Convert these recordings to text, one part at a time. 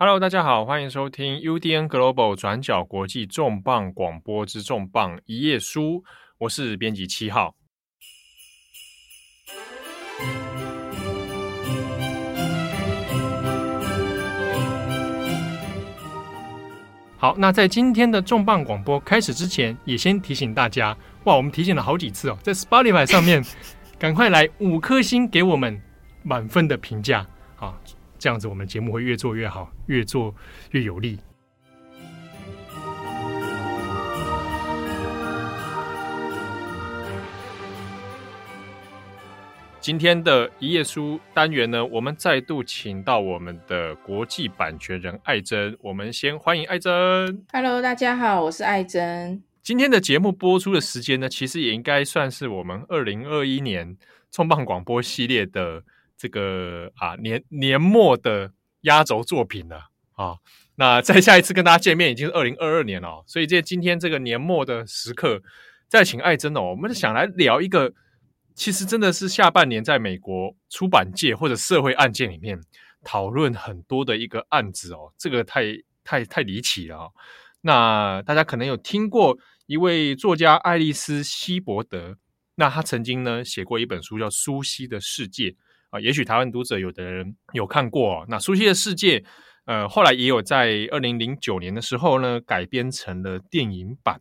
Hello，大家好，欢迎收听 UDN Global 转角国际重磅广播之重磅一页书，我是编辑七号。好，那在今天的重磅广播开始之前，也先提醒大家，哇，我们提醒了好几次哦，在 Spotify 上面，赶快来五颗星给我们满分的评价！这样子，我们节目会越做越好，越做越有利。今天的一页书单元呢，我们再度请到我们的国际版权人艾珍。我们先欢迎艾珍。Hello，大家好，我是艾珍。今天的节目播出的时间呢，其实也应该算是我们二零二一年重磅广播系列的。这个啊年年末的压轴作品了啊，那再下一次跟大家见面已经是二零二二年了，所以这今天这个年末的时刻，再请艾珍哦，我们想来聊一个，其实真的是下半年在美国出版界或者社会案件里面讨论很多的一个案子哦，这个太太太离奇了哦。那大家可能有听过一位作家爱丽丝·希伯德，那他曾经呢写过一本书叫《苏西的世界》。啊，也许台湾读者有的人有看过。那《熟悉的世界》呃，后来也有在二零零九年的时候呢改编成了电影版。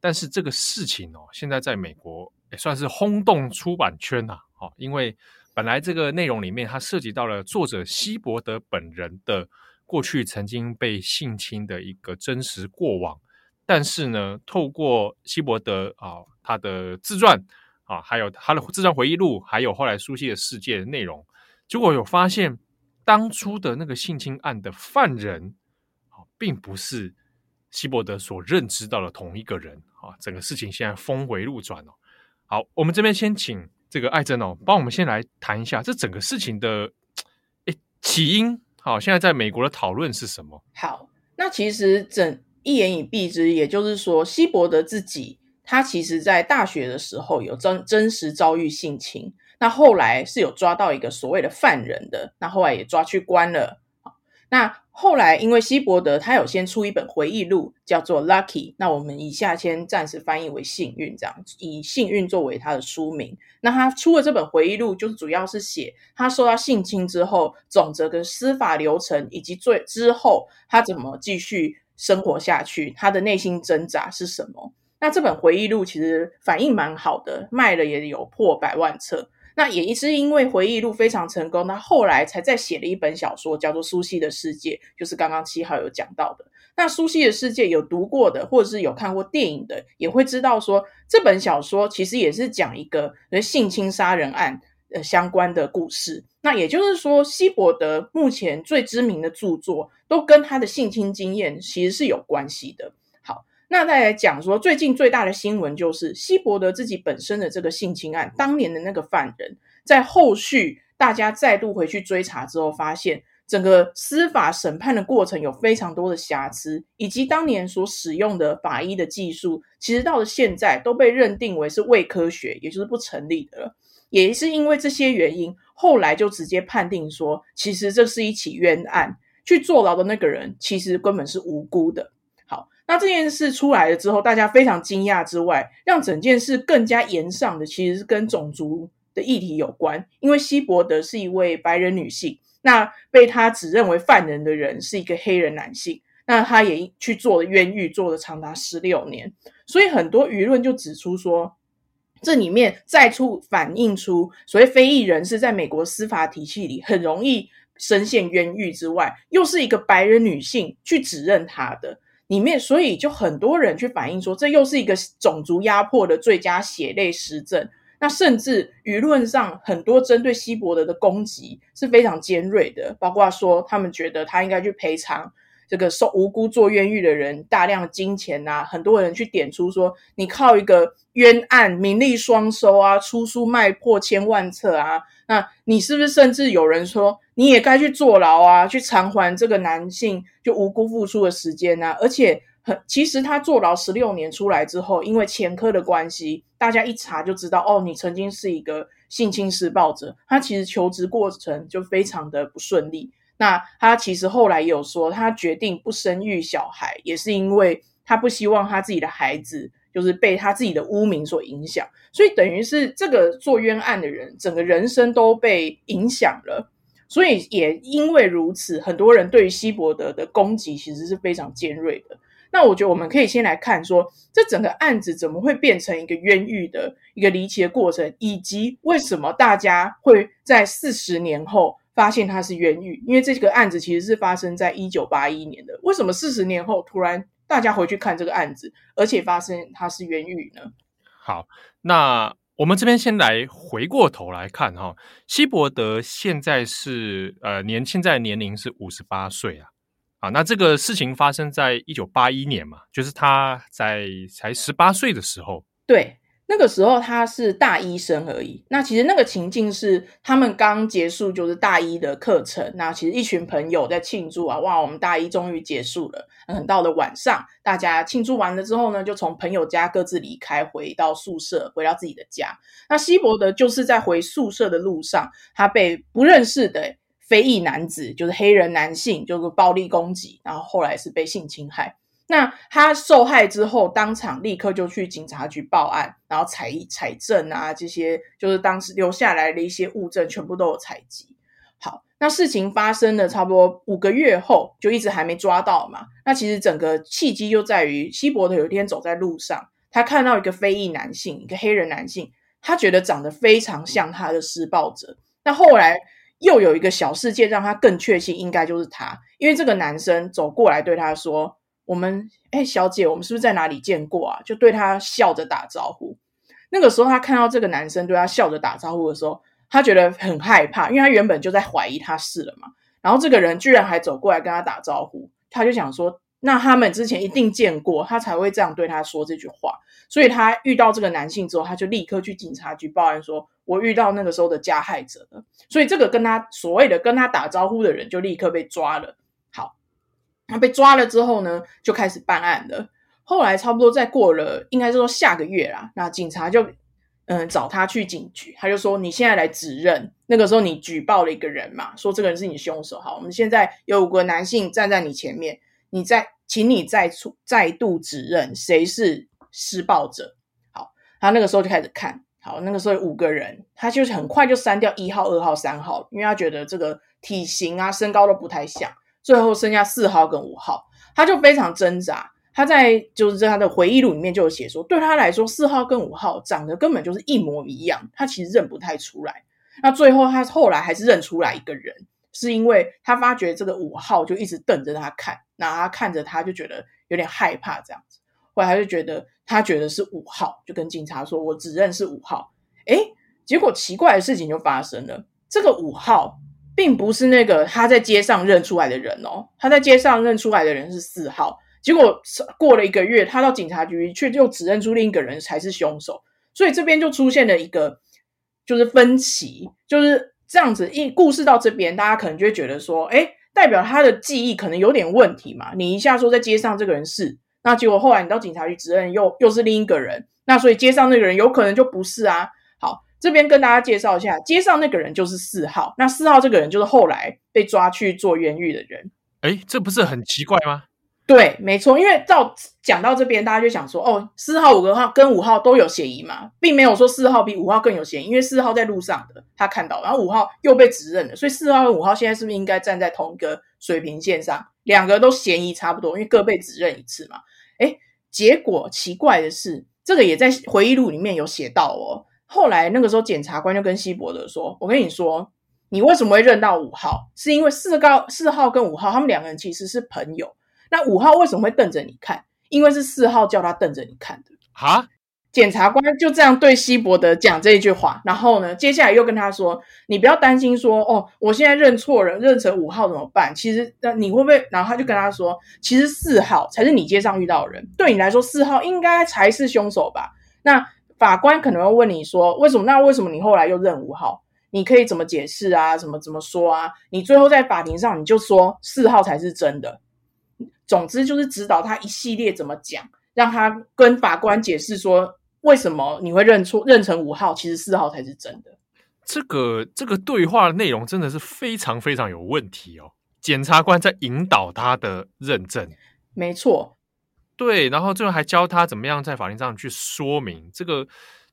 但是这个事情哦，现在在美国也算是轰动出版圈呐。哦，因为本来这个内容里面它涉及到了作者希伯德本人的过去曾经被性侵的一个真实过往，但是呢，透过希伯德啊他的自传。啊，还有他的自传回忆录，还有后来苏西的世界的内容，结果有发现当初的那个性侵案的犯人，啊，并不是希伯德所认知到的同一个人啊。整个事情现在峰回路转哦。好，我们这边先请这个艾珍哦，帮我们先来谈一下这整个事情的诶起因。好，现在在美国的讨论是什么？好，那其实整一言以蔽之，也就是说希伯德自己。他其实，在大学的时候有真真实遭遇性侵，那后来是有抓到一个所谓的犯人的，那后来也抓去关了。那后来因为希伯德他有先出一本回忆录，叫做《Lucky》，那我们以下先暂时翻译为“幸运”这样，以“幸运”作为他的书名。那他出了这本回忆录，就是主要是写他受到性侵之后，总则跟司法流程，以及最之后他怎么继续生活下去，他的内心挣扎是什么。那这本回忆录其实反应蛮好的，卖了也有破百万册。那也是因为回忆录非常成功，他后来才再写了一本小说，叫做《苏西的世界》，就是刚刚七号有讲到的。那《苏西的世界》有读过的，或者是有看过电影的，也会知道说这本小说其实也是讲一个性侵杀人案呃相关的故事。那也就是说，希伯德目前最知名的著作都跟他的性侵经验其实是有关系的。那再来讲说，最近最大的新闻就是希伯德自己本身的这个性侵案，当年的那个犯人，在后续大家再度回去追查之后，发现整个司法审判的过程有非常多的瑕疵，以及当年所使用的法医的技术，其实到了现在都被认定为是伪科学，也就是不成立的了。也是因为这些原因，后来就直接判定说，其实这是一起冤案，去坐牢的那个人其实根本是无辜的。那这件事出来了之后，大家非常惊讶之外，让整件事更加严上的，其实是跟种族的议题有关。因为希伯德是一位白人女性，那被他指认为犯人的人是一个黑人男性，那他也去做了冤狱，做了长达十六年。所以很多舆论就指出说，这里面再出反映出所谓非裔人士在美国司法体系里很容易深陷冤狱之外，又是一个白人女性去指认他的。里面，所以就很多人去反映说，这又是一个种族压迫的最佳血泪实证。那甚至舆论上很多针对希伯德的攻击是非常尖锐的，包括说他们觉得他应该去赔偿这个受无辜坐冤狱的人大量金钱啊。很多人去点出说，你靠一个冤案名利双收啊，出书卖破千万册啊，那你是不是甚至有人说？你也该去坐牢啊，去偿还这个男性就无辜付出的时间啊！而且很，其实他坐牢十六年出来之后，因为前科的关系，大家一查就知道，哦，你曾经是一个性侵施暴者。他其实求职过程就非常的不顺利。那他其实后来有说，他决定不生育小孩，也是因为他不希望他自己的孩子就是被他自己的污名所影响。所以等于是这个做冤案的人，整个人生都被影响了。所以也因为如此，很多人对于希伯德的攻击其实是非常尖锐的。那我觉得我们可以先来看说，这整个案子怎么会变成一个冤狱的一个离奇的过程，以及为什么大家会在四十年后发现它是冤狱？因为这个案子其实是发生在一九八一年的，为什么四十年后突然大家回去看这个案子，而且发生它是冤狱呢？好，那我们这边先来回过头来看哈，希伯德现在是呃年现在的年龄是五十八岁啊。啊，那这个事情发生在一九八一年嘛，就是他在才十八岁的时候。对，那个时候他是大一生而已。那其实那个情境是他们刚结束就是大一的课程，那其实一群朋友在庆祝啊，哇，我们大一终于结束了。嗯，到了晚上，大家庆祝完了之后呢，就从朋友家各自离开，回到宿舍，回到自己的家。那希伯德就是在回宿舍的路上，他被不认识的。非裔男子就是黑人男性，就是暴力攻击，然后后来是被性侵害。那他受害之后，当场立刻就去警察局报案，然后采采证啊，这些就是当时留下来的一些物证，全部都有采集。好，那事情发生了差不多五个月后，就一直还没抓到嘛。那其实整个契机就在于希伯特有一天走在路上，他看到一个非裔男性，一个黑人男性，他觉得长得非常像他的施暴者。那后来。又有一个小事件让他更确信应该就是他，因为这个男生走过来对他说：“我们，哎，小姐，我们是不是在哪里见过啊？”就对他笑着打招呼。那个时候他看到这个男生对他笑着打招呼的时候，他觉得很害怕，因为他原本就在怀疑他是了嘛。然后这个人居然还走过来跟他打招呼，他就想说。那他们之前一定见过，他才会这样对他说这句话。所以他遇到这个男性之后，他就立刻去警察局报案说，我遇到那个时候的加害者了。所以这个跟他所谓的跟他打招呼的人就立刻被抓了。他被抓了之后呢，就开始办案了。后来差不多再过了，应该是说下个月啦，那警察就嗯找他去警局，他就说你现在来指认。那个时候你举报了一个人嘛，说这个人是你凶手。好，我们现在有五个男性站在你前面，你再。请你再出再度指认谁是施暴者。好，他那个时候就开始看。好，那个时候有五个人，他就是很快就删掉一号、二号、三号，因为他觉得这个体型啊、身高都不太像。最后剩下四号跟五号，他就非常挣扎。他在就是在他的回忆录里面就有写说，对他来说，四号跟五号长得根本就是一模一样，他其实认不太出来。那最后他后来还是认出来一个人。是因为他发觉这个五号就一直瞪着他看，然后他看着他就觉得有点害怕这样子，后来他就觉得他觉得是五号，就跟警察说：“我只认识五号。”诶，结果奇怪的事情就发生了，这个五号并不是那个他在街上认出来的人哦，他在街上认出来的人是四号，结果过了一个月，他到警察局却又指认出另一个人才是凶手，所以这边就出现了一个就是分歧，就是。这样子一故事到这边，大家可能就会觉得说，诶，代表他的记忆可能有点问题嘛？你一下说在街上这个人是，那结果后来你到警察局指认又又是另一个人，那所以街上那个人有可能就不是啊。好，这边跟大家介绍一下，街上那个人就是四号，那四号这个人就是后来被抓去做冤狱的人。诶，这不是很奇怪吗？对，没错，因为到讲到这边，大家就想说，哦，四号、五个号跟五号都有嫌疑嘛，并没有说四号比五号更有嫌疑，因为四号在路上的，他看到，然后五号又被指认了，所以四号跟五号现在是不是应该站在同一个水平线上？两个都嫌疑差不多，因为各被指认一次嘛。诶，结果奇怪的是，这个也在回忆录里面有写到哦。后来那个时候，检察官就跟希伯德说：“我跟你说，你为什么会认到五号？是因为四高四号跟五号他们两个人其实是朋友。”那五号为什么会瞪着你看？因为是四号叫他瞪着你看的。哈，检察官就这样对希伯德讲这一句话，然后呢，接下来又跟他说：“你不要担心说，说哦，我现在认错人，认成五号怎么办？其实，那你会不会？”然后他就跟他说：“其实四号才是你街上遇到的人，对你来说，四号应该才是凶手吧？”那法官可能会问你说：“为什么？那为什么你后来又认五号？你可以怎么解释啊？怎么怎么说啊？你最后在法庭上你就说四号才是真的。”总之就是指导他一系列怎么讲，让他跟法官解释说，为什么你会认错认成五号，其实四号才是真的。这个这个对话的内容真的是非常非常有问题哦。检察官在引导他的认证。没错，对，然后最后还教他怎么样在法庭上去说明这个。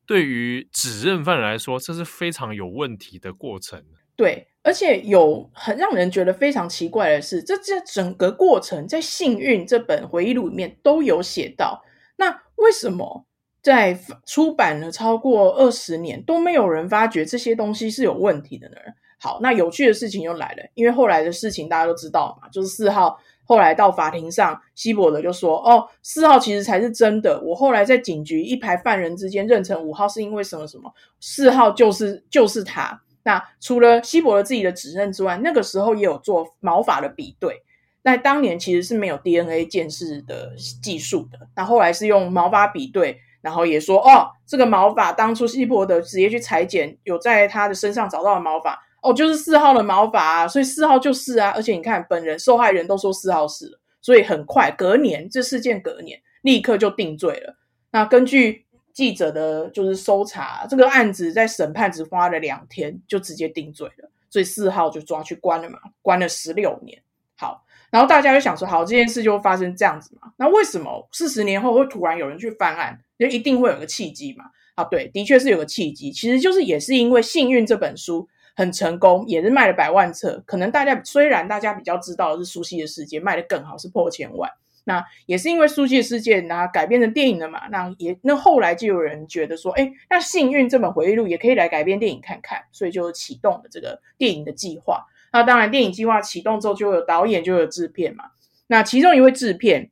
对于指认犯人来说，这是非常有问题的过程。对，而且有很让人觉得非常奇怪的是，这这整个过程在《幸运》这本回忆录里面都有写到。那为什么在出版了超过二十年都没有人发觉这些东西是有问题的呢？好，那有趣的事情又来了，因为后来的事情大家都知道嘛，就是四号。后来到法庭上，希伯德就说：“哦，四号其实才是真的。我后来在警局一排犯人之间认成五号，是因为什么什么？四号就是就是他。那除了希伯德自己的指认之外，那个时候也有做毛发的比对。那当年其实是没有 DNA 鉴识的技术的。那后来是用毛发比对，然后也说：哦，这个毛发当初希伯德直接去裁剪，有在他的身上找到的毛发。”哦，就是四号的毛发啊，所以四号就是啊，而且你看，本人受害人都说四号是，所以很快隔年这事件隔年立刻就定罪了。那根据记者的就是搜查，这个案子在审判只花了两天就直接定罪了，所以四号就抓去关了嘛，关了十六年。好，然后大家就想说，好，这件事就发生这样子嘛？那为什么四十年后会突然有人去翻案？就一定会有个契机嘛？啊，对，的确是有个契机，其实就是也是因为《幸运》这本书。很成功，也是卖了百万册。可能大家虽然大家比较知道的是苏西的世界卖得更好，是破千万。那也是因为苏西的世界，那改编成电影了嘛。那也那后来就有人觉得说，哎，那幸运这本回忆录也可以来改编电影看看，所以就启动了这个电影的计划。那当然，电影计划启动之后，就有导演，就有制片嘛。那其中一位制片，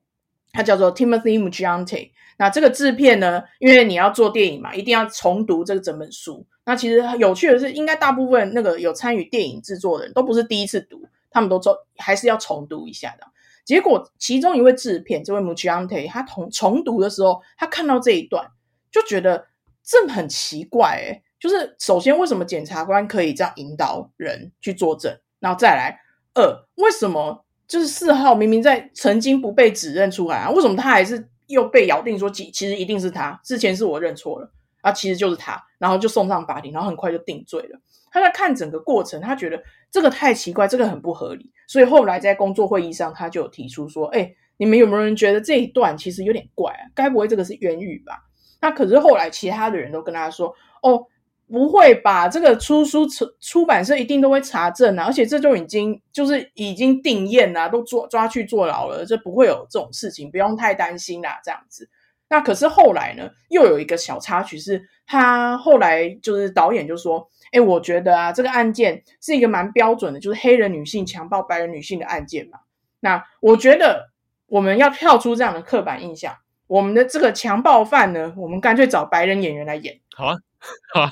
他叫做 Timothy Mugiante。那这个制片呢，因为你要做电影嘛，一定要重读这个整本书。那其实有趣的是，应该大部分那个有参与电影制作的人都不是第一次读，他们都重还是要重读一下的。结果其中一位制片，这位 Mugiante，他重重读的时候，他看到这一段就觉得这很奇怪，诶，就是首先为什么检察官可以这样引导人去作证，然后再来二，为什么就是四号明明在曾经不被指认出来啊，为什么他还是又被咬定说其其实一定是他，之前是我认错了。啊，其实就是他，然后就送上法庭，然后很快就定罪了。他在看整个过程，他觉得这个太奇怪，这个很不合理，所以后来在工作会议上，他就提出说：“哎，你们有没有人觉得这一段其实有点怪啊？该不会这个是冤狱吧？”那可是后来其他的人都跟他说：“哦，不会吧，这个出书出出版社一定都会查证啊，而且这就已经就是已经定验啊，都抓抓去坐牢了，这不会有这种事情，不用太担心啦，这样子。”那可是后来呢，又有一个小插曲是，他后来就是导演就说：“诶，我觉得啊，这个案件是一个蛮标准的，就是黑人女性强暴白人女性的案件嘛。那我觉得我们要跳出这样的刻板印象，我们的这个强暴犯呢，我们干脆找白人演员来演。好啊，好啊，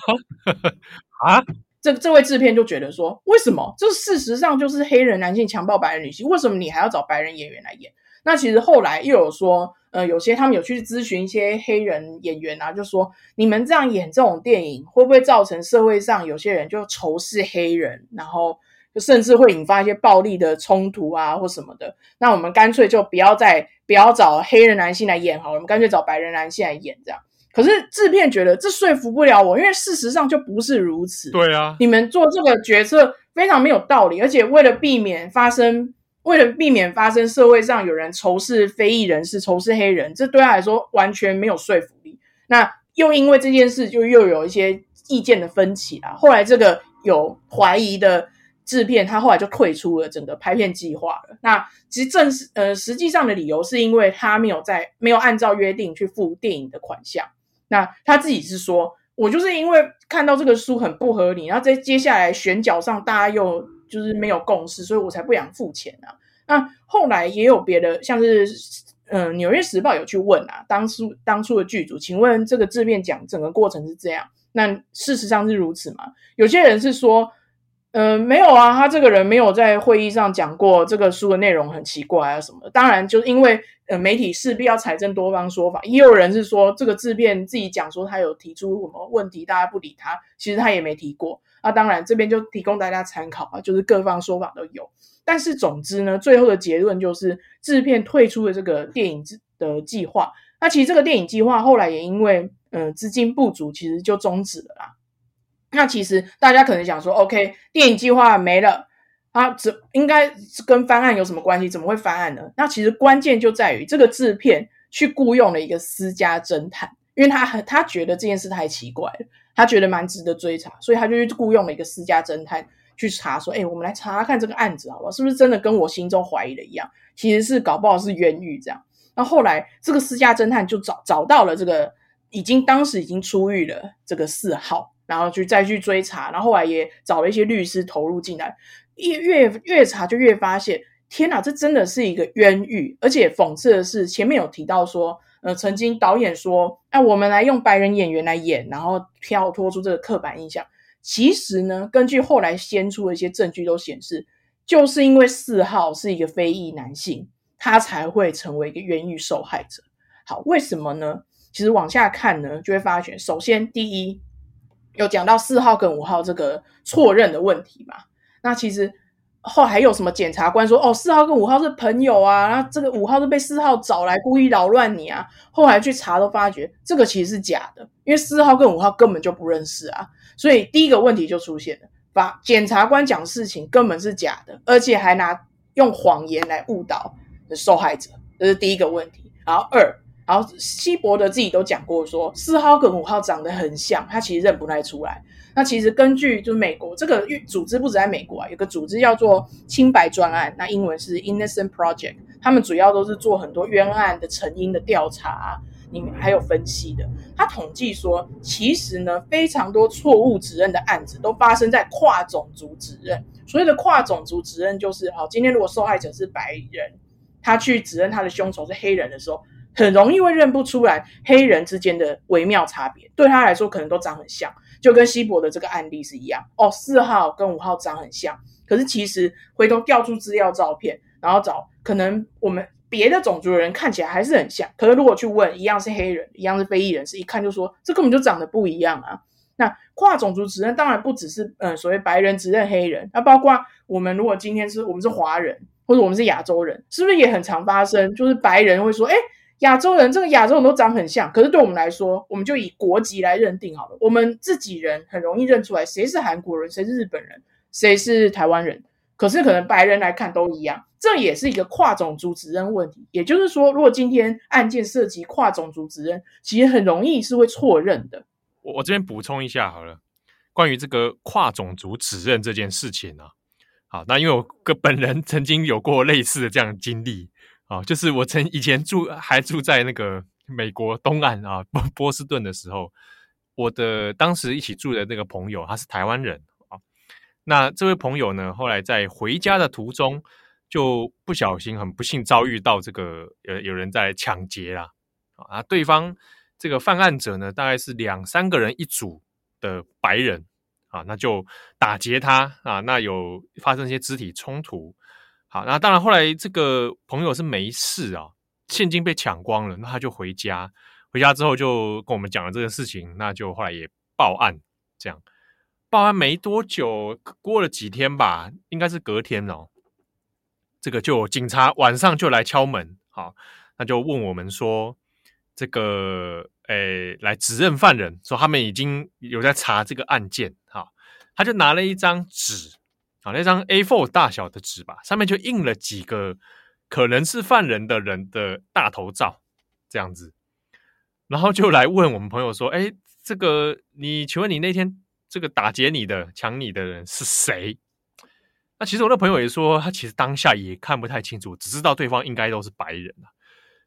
啊！这这位制片就觉得说，为什么？这事实上就是黑人男性强暴白人女性，为什么你还要找白人演员来演？那其实后来又有说。”呃，有些他们有去咨询一些黑人演员啊，就说你们这样演这种电影，会不会造成社会上有些人就仇视黑人，然后就甚至会引发一些暴力的冲突啊，或什么的？那我们干脆就不要再不要找黑人男性来演好了，我们干脆找白人男性来演这样。可是制片觉得这说服不了我，因为事实上就不是如此。对啊，你们做这个决策非常没有道理，而且为了避免发生。为了避免发生社会上有人仇视非裔人士、仇视黑人，这对他来说完全没有说服力。那又因为这件事，就又有一些意见的分歧啊。后来这个有怀疑的制片，他后来就退出了整个拍片计划了。那其实正是呃，实际上的理由是因为他没有在没有按照约定去付电影的款项。那他自己是说，我就是因为看到这个书很不合理，然后在接下来选角上大家又。就是没有共识，所以我才不想付钱啊。那后来也有别的，像是嗯，《纽约时报》有去问啊，当初当初的剧组，请问这个制片讲整个过程是这样，那事实上是如此吗？有些人是说，嗯、呃，没有啊，他这个人没有在会议上讲过这个书的内容很奇怪啊什么的。当然，就是因为呃媒体势必要采证多方说法，也有人是说这个制片自己讲说他有提出什么问题，大家不理他，其实他也没提过。那当然，这边就提供大家参考啊，就是各方说法都有。但是总之呢，最后的结论就是制片退出了这个电影的计划。那其实这个电影计划后来也因为呃资金不足，其实就终止了啦。那其实大家可能想说，OK，电影计划没了啊怎应该跟翻案有什么关系？怎么会翻案呢？那其实关键就在于这个制片去雇佣了一个私家侦探，因为他很他觉得这件事太奇怪了，他觉得蛮值得追查，所以他就去雇佣了一个私家侦探去查，说：“哎，我们来查查看这个案子好不好？是不是真的跟我心中怀疑的一样？其实是搞不好是冤狱这样。”那后来这个私家侦探就找找到了这个已经当时已经出狱了这个四号，然后去再去追查，然后后来也找了一些律师投入进来。越越越查就越发现，天哪，这真的是一个冤狱！而且讽刺的是，前面有提到说，呃，曾经导演说，哎、我们来用白人演员来演，然后跳脱出这个刻板印象。其实呢，根据后来掀出的一些证据都显示，就是因为四号是一个非裔男性，他才会成为一个冤狱受害者。好，为什么呢？其实往下看呢，就会发觉，首先第一，有讲到四号跟五号这个错认的问题嘛。那其实后还有什么检察官说哦，四号跟五号是朋友啊，那这个五号是被四号找来故意扰乱你啊。后来去查都发觉这个其实是假的，因为四号跟五号根本就不认识啊。所以第一个问题就出现了，把检察官讲事情根本是假的，而且还拿用谎言来误导受害者，这是第一个问题。然后二，然后希伯德自己都讲过说，四号跟五号长得很像，他其实认不太出来。那其实根据就是美国这个组织不止在美国啊，有个组织叫做清白专案，那英文是 Innocent Project，他们主要都是做很多冤案的成因的调查，里面还有分析的。他统计说，其实呢，非常多错误指认的案子都发生在跨种族指认。所谓的跨种族指认，就是好，今天如果受害者是白人，他去指认他的凶手是黑人的时候，很容易会认不出来黑人之间的微妙差别，对他来说可能都长很像。就跟希伯的这个案例是一样哦，四号跟五号长很像，可是其实回头调出资料照片，然后找可能我们别的种族的人看起来还是很像，可是如果去问，一样是黑人，一样是非裔人士，一看就说这根本就长得不一样啊。那跨种族指认当然不只是嗯所谓白人指认黑人，那包括我们如果今天是我们是华人或者我们是亚洲人，是不是也很常发生？就是白人会说，哎。亚洲人，这个亚洲人都长很像，可是对我们来说，我们就以国籍来认定好了。我们自己人很容易认出来，谁是韩国人，谁是日本人，谁是台湾人。可是可能白人来看都一样，这也是一个跨种族指认问题。也就是说，如果今天案件涉及跨种族指认，其实很容易是会错认的。我我这边补充一下好了，关于这个跨种族指认这件事情啊，好，那因为我个本人曾经有过类似的这样的经历。啊，就是我曾以前住还住在那个美国东岸啊，波波士顿的时候，我的当时一起住的那个朋友他是台湾人啊。那这位朋友呢，后来在回家的途中就不小心很不幸遭遇到这个有有人在抢劫啦啊，对方这个犯案者呢，大概是两三个人一组的白人啊，那就打劫他啊，那有发生一些肢体冲突。好，那当然，后来这个朋友是没事啊，现金被抢光了，那他就回家，回家之后就跟我们讲了这个事情，那就后来也报案，这样报案没多久，过了几天吧，应该是隔天哦，这个就警察晚上就来敲门，好，那就问我们说，这个诶，来指认犯人，说他们已经有在查这个案件，好，他就拿了一张纸。啊，那张 A4 大小的纸吧，上面就印了几个可能是犯人的人的大头照，这样子，然后就来问我们朋友说：“哎，这个你，请问你那天这个打劫你的、抢你的人是谁？”那其实我那朋友也说，他其实当下也看不太清楚，只知道对方应该都是白人啊。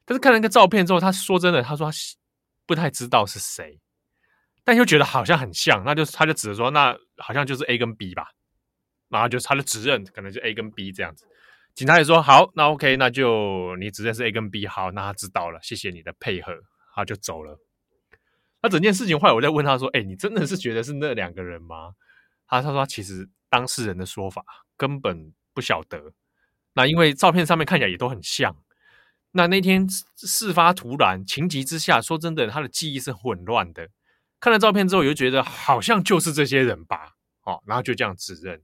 但是看了那个照片之后，他说真的，他说他不太知道是谁，但又觉得好像很像，那就他就指着说，那好像就是 A 跟 B 吧。然后就是他的指认可能就 A 跟 B 这样子，警察也说好，那 OK，那就你指认是 A 跟 B，好，那他知道了，谢谢你的配合，他就走了。那整件事情后来我在问他说：“哎，你真的是觉得是那两个人吗？”他他说其实当事人的说法根本不晓得。那因为照片上面看起来也都很像。那那天事发突然，情急之下，说真的，他的记忆是混乱的。看了照片之后，又觉得好像就是这些人吧，哦，然后就这样指认。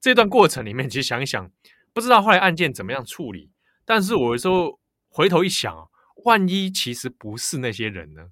这段过程里面，其实想一想，不知道后来案件怎么样处理。但是我有时候回头一想，万一其实不是那些人呢？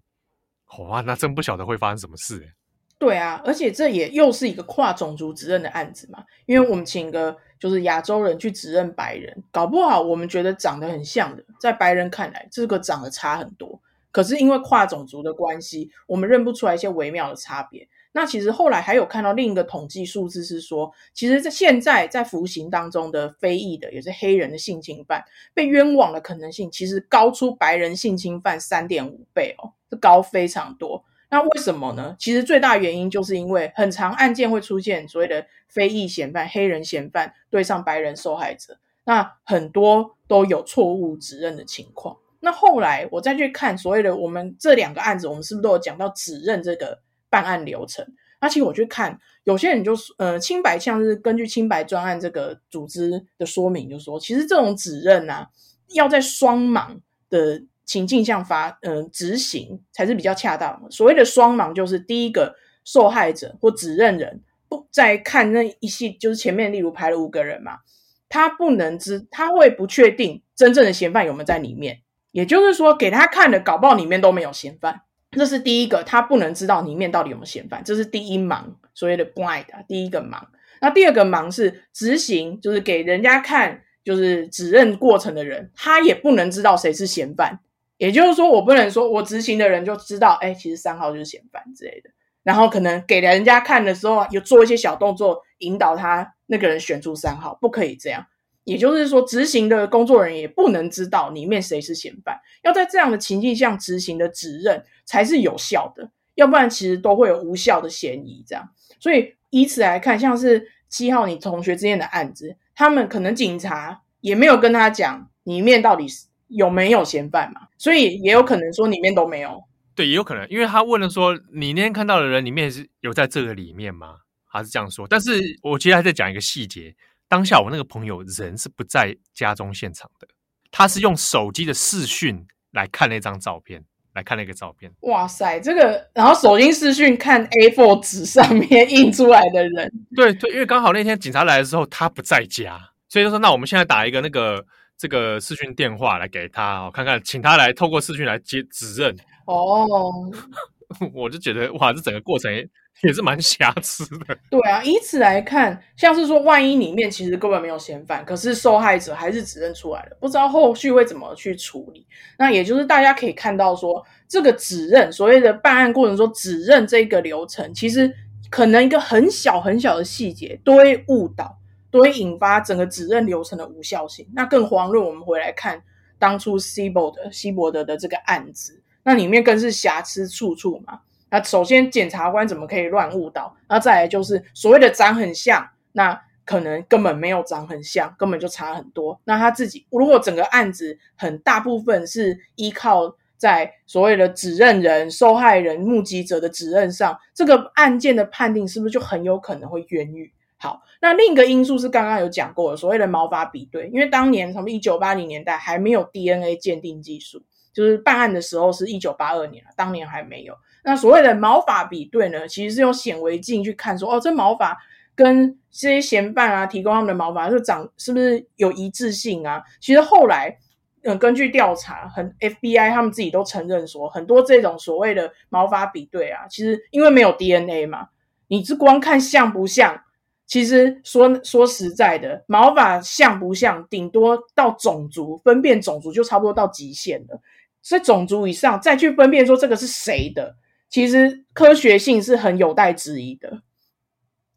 哇、哦，那真不晓得会发生什么事。对啊，而且这也又是一个跨种族指认的案子嘛，因为我们请个就是亚洲人去指认白人，搞不好我们觉得长得很像的，在白人看来这个长得差很多，可是因为跨种族的关系，我们认不出来一些微妙的差别。那其实后来还有看到另一个统计数字是说，其实在现在在服刑当中的非裔的也是黑人的性侵犯被冤枉的可能性，其实高出白人性侵犯三点五倍哦，这高非常多。那为什么呢？其实最大原因就是因为很常案件会出现所谓的非裔嫌犯、黑人嫌犯对上白人受害者，那很多都有错误指认的情况。那后来我再去看所谓的我们这两个案子，我们是不是都有讲到指认这个？办案流程，那其实我去看，有些人就说，呃，清白像是根据清白专案这个组织的说明，就说其实这种指认啊，要在双盲的情境下发，呃，执行才是比较恰当的。所谓的双盲，就是第一个受害者或指认人不在看那一系，就是前面例如排了五个人嘛，他不能知，他会不确定真正的嫌犯有没有在里面，也就是说，给他看的搞不好里面都没有嫌犯。这是第一个，他不能知道里面到底有没有嫌犯，这是第一盲，所谓的 blind，第一个盲。那第二个盲是执行，就是给人家看，就是指认过程的人，他也不能知道谁是嫌犯。也就是说，我不能说我执行的人就知道，哎，其实三号就是嫌犯之类的。然后可能给人家看的时候，有做一些小动作，引导他那个人选出三号，不可以这样。也就是说，执行的工作人员也不能知道里面谁是嫌犯，要在这样的情境下执行的指认才是有效的，要不然其实都会有无效的嫌疑。这样，所以以此来看，像是七号你同学之间的案子，他们可能警察也没有跟他讲里面到底是有没有嫌犯嘛，所以也有可能说里面都没有。对，也有可能，因为他问了说，你那天看到的人里面是有在这个里面吗？他是这样说，但是我其实还在讲一个细节。当下我那个朋友人是不在家中现场的，他是用手机的视讯来看那张照片，来看那个照片。哇塞，这个然后手机视讯看 A4 纸上面印出来的人，对对，因为刚好那天警察来的时候他不在家，所以就说那我们现在打一个那个这个视讯电话来给他，看看请他来透过视讯来接指认。哦，我就觉得哇，这整个过程。也是蛮瑕疵的。对啊，以此来看，像是说，万一里面其实根本没有嫌犯，可是受害者还是指认出来了，不知道后续会怎么去处理。那也就是大家可以看到说，这个指认，所谓的办案过程中指认这个流程，其实可能一个很小很小的细节都会误导，都会引发整个指认流程的无效性。那更遑论我们回来看当初西伯的西伯德的这个案子，那里面更是瑕疵处处嘛。那首先，检察官怎么可以乱误导？那再来就是所谓的长很像，那可能根本没有长很像，根本就差很多。那他自己如果整个案子很大部分是依靠在所谓的指认人、受害人、目击者的指认上，这个案件的判定是不是就很有可能会冤狱？好，那另一个因素是刚刚有讲过的所谓的毛发比对，因为当年从一九八零年代还没有 DNA 鉴定技术，就是办案的时候是一九八二年了，当年还没有。那所谓的毛发比对呢，其实是用显微镜去看说，哦，这毛发跟这些嫌犯啊提供他们的毛发是长是不是有一致性啊？其实后来，嗯、根据调查，很 FBI 他们自己都承认说，很多这种所谓的毛发比对啊，其实因为没有 DNA 嘛，你是光看像不像？其实说说实在的，毛发像不像，顶多到种族分辨种族就差不多到极限了，所以种族以上再去分辨说这个是谁的。其实科学性是很有待质疑的，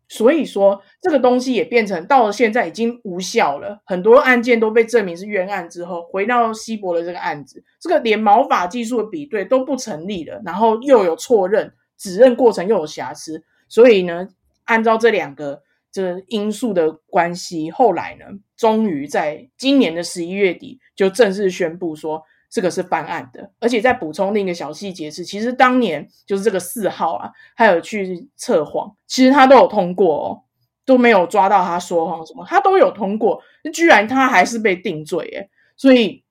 所以说这个东西也变成到了现在已经无效了。很多案件都被证明是冤案之后，回到西博的这个案子，这个连毛发技术的比对都不成立了，然后又有错认，指认过程又有瑕疵，所以呢，按照这两个这个因素的关系，后来呢，终于在今年的十一月底就正式宣布说。这个是犯案的，而且再补充另一个小细节是，其实当年就是这个四号啊，还有去测谎，其实他都有通过哦，都没有抓到他说谎什么，他都有通过，居然他还是被定罪耶，所以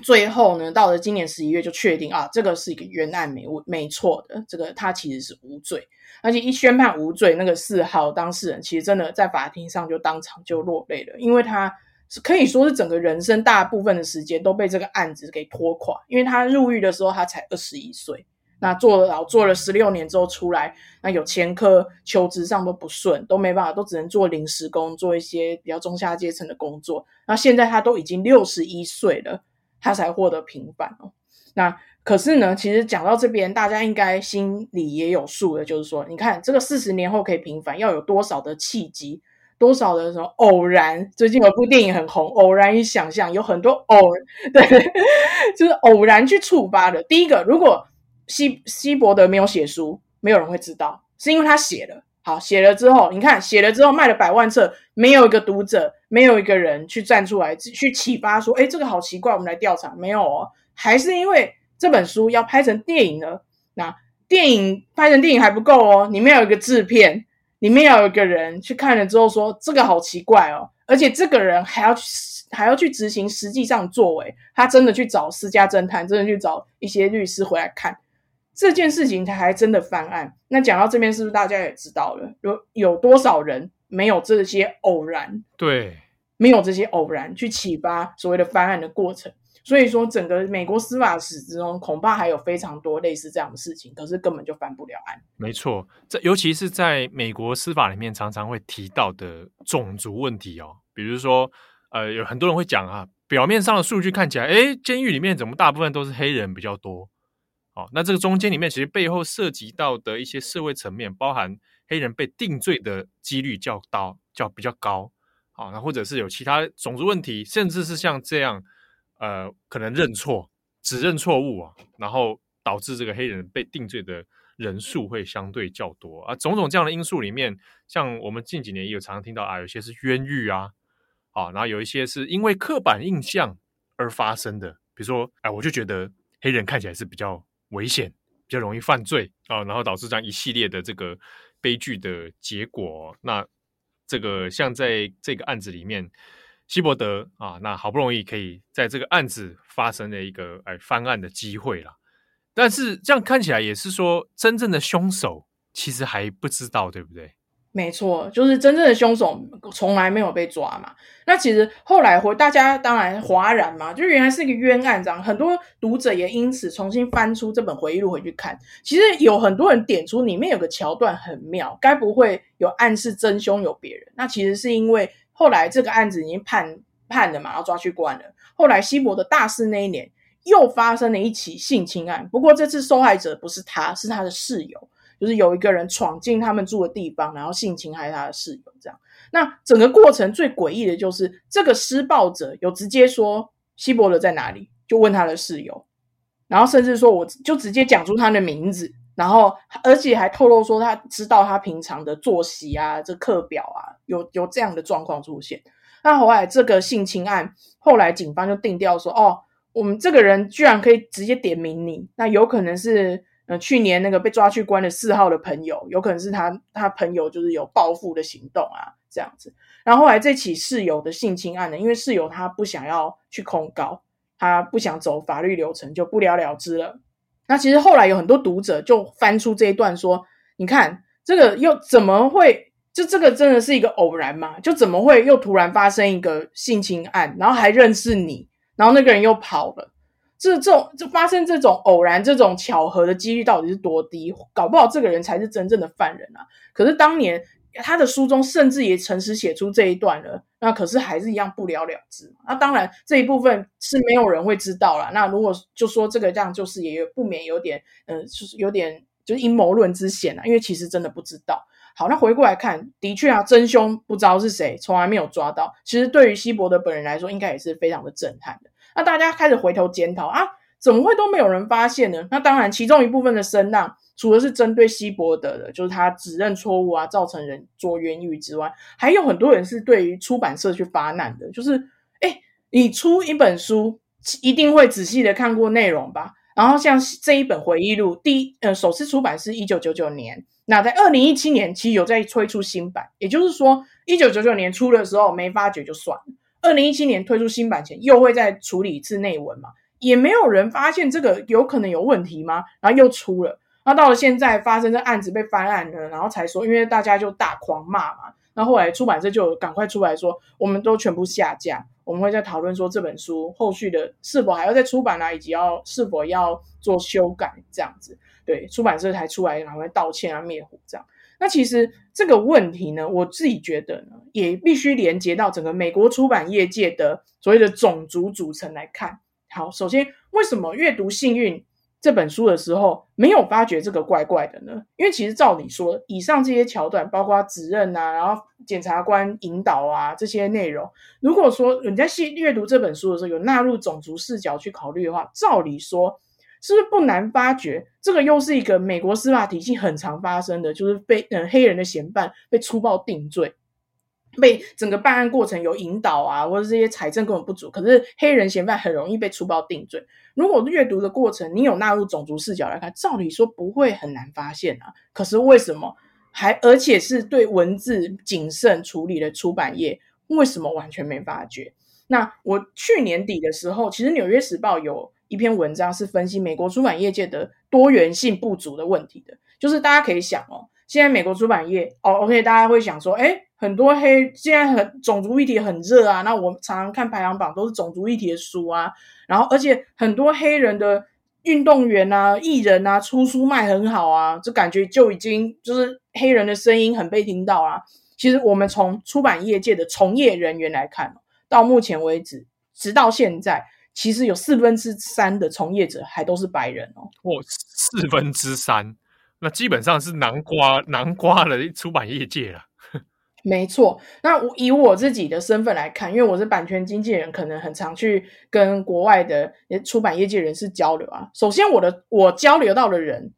最后呢，到了今年十一月就确定啊，这个是一个冤案没没错的，这个他其实是无罪，而且一宣判无罪，那个四号当事人其实真的在法庭上就当场就落泪了，因为他。是可以说是整个人生大部分的时间都被这个案子给拖垮，因为他入狱的时候他才二十一岁，那坐牢做了十六年之后出来，那有前科，求职上都不顺，都没办法，都只能做临时工，做一些比较中下阶层的工作。那现在他都已经六十一岁了，他才获得平反哦。那可是呢，其实讲到这边，大家应该心里也有数的，就是说，你看这个四十年后可以平反，要有多少的契机，多少的什么偶然？最近有部电影很红，《偶然与想象》，有很多偶，对，就是偶然去触发的。第一个，如果希希伯德没有写书，没有人会知道，是因为他写了。好，写了之后，你看写了之后卖了百万册，没有一个读者，没有一个人去站出来去启发说，哎，这个好奇怪，我们来调查。没有哦，还是因为这本书要拍成电影了。那电影拍成电影还不够哦，里面有一个制片，里面要有一个人去看了之后说，这个好奇怪哦，而且这个人还要去还要去执行实际上作为，他真的去找私家侦探，真的去找一些律师回来看。这件事情他还真的翻案。那讲到这边，是不是大家也知道了？有有多少人没有这些偶然？对，没有这些偶然去启发所谓的翻案的过程。所以说，整个美国司法史之中，恐怕还有非常多类似这样的事情，可是根本就翻不了案。没错，这尤其是在美国司法里面，常常会提到的种族问题哦。比如说，呃，有很多人会讲啊，表面上的数据看起来，哎，监狱里面怎么大部分都是黑人比较多？哦，那这个中间里面其实背后涉及到的一些社会层面，包含黑人被定罪的几率较高，较比较高。好，那或者是有其他种族问题，甚至是像这样，呃，可能认错、指认错误啊，然后导致这个黑人被定罪的人数会相对较多啊。种种这样的因素里面，像我们近几年也有常常听到啊，有些是冤狱啊，啊，然后有一些是因为刻板印象而发生的，比如说，哎，我就觉得黑人看起来是比较。危险，比较容易犯罪啊，然后导致这样一系列的这个悲剧的结果。那这个像在这个案子里面，希伯德啊，那好不容易可以在这个案子发生了一个哎翻案的机会了。但是这样看起来也是说，真正的凶手其实还不知道，对不对？没错，就是真正的凶手从来没有被抓嘛。那其实后来回大家当然哗然嘛，就原来是一个冤案这样。很多读者也因此重新翻出这本回忆录回去看。其实有很多人点出里面有个桥段很妙，该不会有暗示真凶有别人？那其实是因为后来这个案子已经判判了嘛，然后抓去关了。后来希伯德大四那一年又发生了一起性侵案，不过这次受害者不是他，是他的室友。就是有一个人闯进他们住的地方，然后性侵害他的室友，这样。那整个过程最诡异的就是，这个施暴者有直接说希伯德在哪里，就问他的室友，然后甚至说我就直接讲出他的名字，然后而且还透露说他知道他平常的作息啊，这课表啊，有有这样的状况出现。那后来这个性侵案，后来警方就定调说，哦，我们这个人居然可以直接点名你，那有可能是。呃，去年那个被抓去关的四号的朋友，有可能是他他朋友就是有报复的行动啊，这样子。然后后来这起室友的性侵案呢，因为室友他不想要去控告，他不想走法律流程，就不了了之了。那其实后来有很多读者就翻出这一段说，你看这个又怎么会？就这个真的是一个偶然吗？就怎么会又突然发生一个性侵案，然后还认识你，然后那个人又跑了？这这种就发生这种偶然这种巧合的几率到底是多低？搞不好这个人才是真正的犯人啊！可是当年他的书中甚至也诚实写出这一段了，那可是还是一样不了了之。那当然这一部分是没有人会知道啦。那如果就说这个这样，就是也不免有点嗯，就是有点就是阴谋论之嫌了，因为其实真的不知道。好，那回过来看，的确啊，真凶不知道是谁，从来没有抓到。其实对于希伯德本人来说，应该也是非常的震撼的。那大家开始回头检讨啊，怎么会都没有人发现呢？那当然，其中一部分的声浪，除了是针对希伯德的，就是他指认错误啊，造成人捉冤狱之外，还有很多人是对于出版社去发难的，就是，哎，你出一本书，一定会仔细的看过内容吧？然后像这一本回忆录，第一，呃，首次出版是一九九九年，那在二零一七年其实有在推出新版，也就是说，一九九九年出的时候没发觉就算了。二零一七年推出新版前，又会再处理一次内文嘛？也没有人发现这个有可能有问题吗？然后又出了，那到了现在发生这案子被翻案了，然后才说，因为大家就大狂骂嘛，那后来出版社就赶快出来说，我们都全部下架，我们会再讨论说这本书后续的是否还要再出版啊，以及要是否要做修改这样子。对，出版社才出来然后道歉啊，灭火这样。那其实这个问题呢，我自己觉得呢，也必须连接到整个美国出版业界的所谓的种族组成来看。好，首先为什么阅读《幸运》这本书的时候没有发觉这个怪怪的呢？因为其实照理说，以上这些桥段，包括指认啊，然后检察官引导啊这些内容，如果说你在细阅读这本书的时候有纳入种族视角去考虑的话，照理说。是不是不难发觉，这个又是一个美国司法体系很常发生的，就是被呃黑人的嫌犯被粗暴定罪，被整个办案过程有引导啊，或者这些财政根本不足，可是黑人嫌犯很容易被粗暴定罪。如果阅读的过程你有纳入种族视角来看，照理说不会很难发现啊。可是为什么还而且是对文字谨慎处理的出版业，为什么完全没发觉？那我去年底的时候，其实《纽约时报》有。一篇文章是分析美国出版业界的多元性不足的问题的，就是大家可以想哦，现在美国出版业哦，OK，大家会想说，诶，很多黑现在很种族议题很热啊，那我常常看排行榜都是种族议题的书啊，然后而且很多黑人的运动员啊、艺人啊出书卖很好啊，就感觉就已经就是黑人的声音很被听到啊。其实我们从出版业界的从业人员来看，到目前为止，直到现在。其实有四分之三的从业者还都是白人哦，哦，四分之三，那基本上是南瓜南瓜的出版业界了。没错，那我以我自己的身份来看，因为我是版权经纪人，可能很常去跟国外的出版业界人士交流啊。首先，我的我交流到的人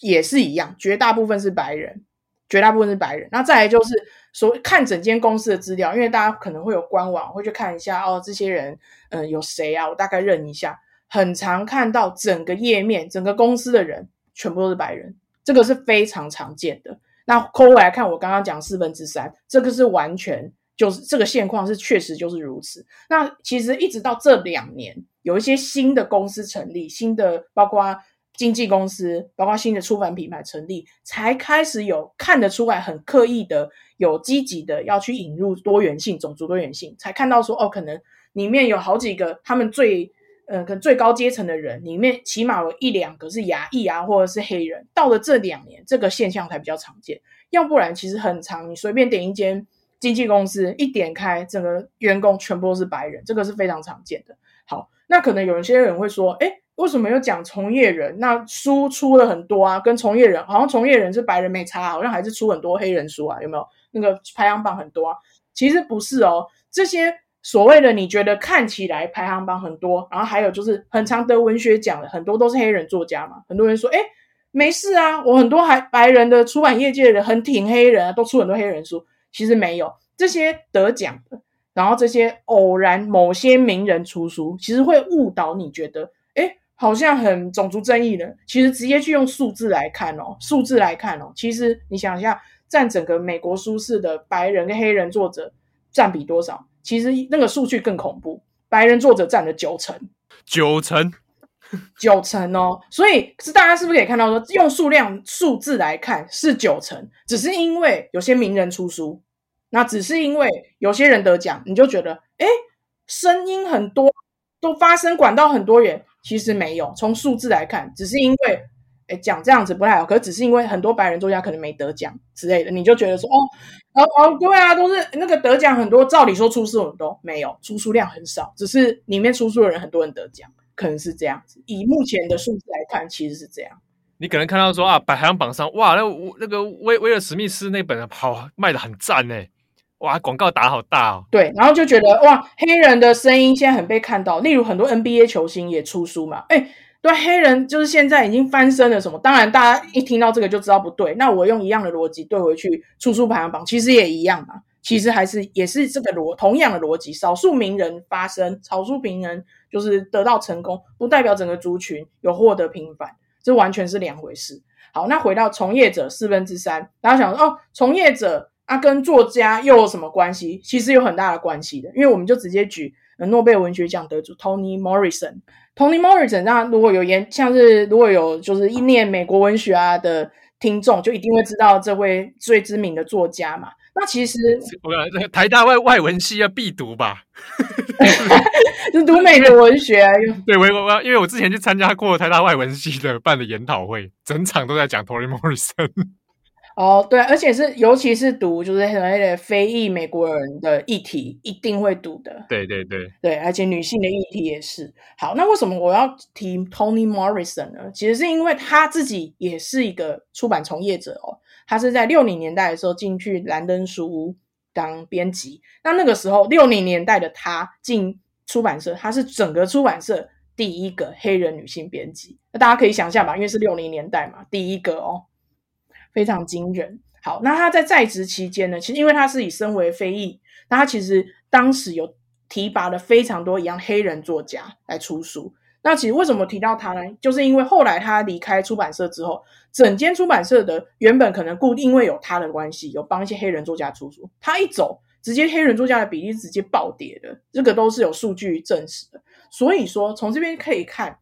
也是一样，绝大部分是白人。绝大部分是白人，那再来就是说看整间公司的资料，因为大家可能会有官网，会去看一下哦，这些人，嗯、有谁啊？我大概认一下，很常看到整个页面，整个公司的人全部都是白人，这个是非常常见的。那扣回来看，我刚刚讲四分之三，这个是完全就是这个现况是确实就是如此。那其实一直到这两年，有一些新的公司成立，新的包括。经纪公司，包括新的出版品牌成立，才开始有看得出来，很刻意的，有积极的要去引入多元性、种族多元性，才看到说，哦，可能里面有好几个他们最，呃，可最高阶层的人，里面起码有一两个是牙裔啊，或者是黑人。到了这两年，这个现象才比较常见，要不然其实很常，你随便点一间经纪公司，一点开，整个员工全部都是白人，这个是非常常见的。好，那可能有一些人会说，诶为什么又讲从业人？那书出了很多啊，跟从业人好像从业人是白人没差，好像还是出很多黑人书啊？有没有？那个排行榜很多啊？其实不是哦，这些所谓的你觉得看起来排行榜很多，然后还有就是很常得文学奖的很多都是黑人作家嘛。很多人说，诶，没事啊，我很多还白人的出版业界的人很挺黑人啊，都出很多黑人书。其实没有，这些得奖的，然后这些偶然某些名人出书，其实会误导你觉得，诶好像很种族争议的，其实直接去用数字来看哦，数字来看哦，其实你想一下，占整个美国书市的白人跟黑人作者占比多少？其实那个数据更恐怖，白人作者占了九成，九成，九成哦。所以是大家是不是可以看到说，用数量数字来看是九成，只是因为有些名人出书，那只是因为有些人得奖，你就觉得哎，声音很多，都发声管道很多元。其实没有，从数字来看，只是因为，诶讲这样子不太好，可是只是因为很多白人作家可能没得奖之类的，你就觉得说，哦，哦哦，对啊，都是那个得奖很多，照理说出书很多，没有，出书量很少，只是里面出书的人很多人得奖，可能是这样子。以目前的数字来看，其实是这样。你可能看到说啊，排行榜上，哇，那那个威威尔史密斯那本好卖的很赞呢。哇，广告打好大哦！对，然后就觉得哇，黑人的声音现在很被看到。例如很多 NBA 球星也出书嘛，哎，对，黑人就是现在已经翻身了什么？当然，大家一听到这个就知道不对。那我用一样的逻辑对回去，出书排行榜其实也一样嘛。其实还是也是这个逻同样的逻辑，少数名人发声，少数名人就是得到成功，不代表整个族群有获得平反，这完全是两回事。好，那回到从业者四分之三，大家想说哦，从业者。啊，跟作家又有什么关系？其实有很大的关系的，因为我们就直接举诺贝尔文学奖得主 Toni Morrison。Toni Morrison，那如果有研，像是如果有就是一念美国文学啊的听众，就一定会知道这位最知名的作家嘛。那其实我台大外外文系要必读吧，就读美国文学啊。对，我我因为我之前去参加过台大外文系的办的研讨会，整场都在讲 Toni Morrison。哦，对，而且是尤其是读就是所谓的非裔美国人的议题，一定会读的。对对对对，而且女性的议题也是。好，那为什么我要提 Toni Morrison 呢？其实是因为他自己也是一个出版从业者哦。他是在六零年代的时候进去兰登书屋当编辑。那那个时候六零年代的他进出版社，他是整个出版社第一个黑人女性编辑。那大家可以想象吧，因为是六零年代嘛，第一个哦。非常惊人。好，那他在在职期间呢，其实因为他是以身为非裔，那他其实当时有提拔了非常多一样黑人作家来出书。那其实为什么提到他呢？就是因为后来他离开出版社之后，整间出版社的原本可能固定，因为有他的关系，有帮一些黑人作家出书。他一走，直接黑人作家的比例直接暴跌的，这个都是有数据证实的。所以说，从这边可以看，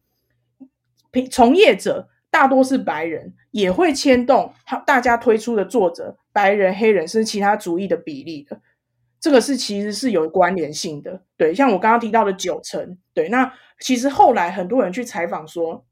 从业者。大多是白人，也会牵动他大家推出的作者，白人、黑人甚至其他族裔的比例的，这个是其实是有关联性的。对，像我刚刚提到的九成，对，那其实后来很多人去采访说。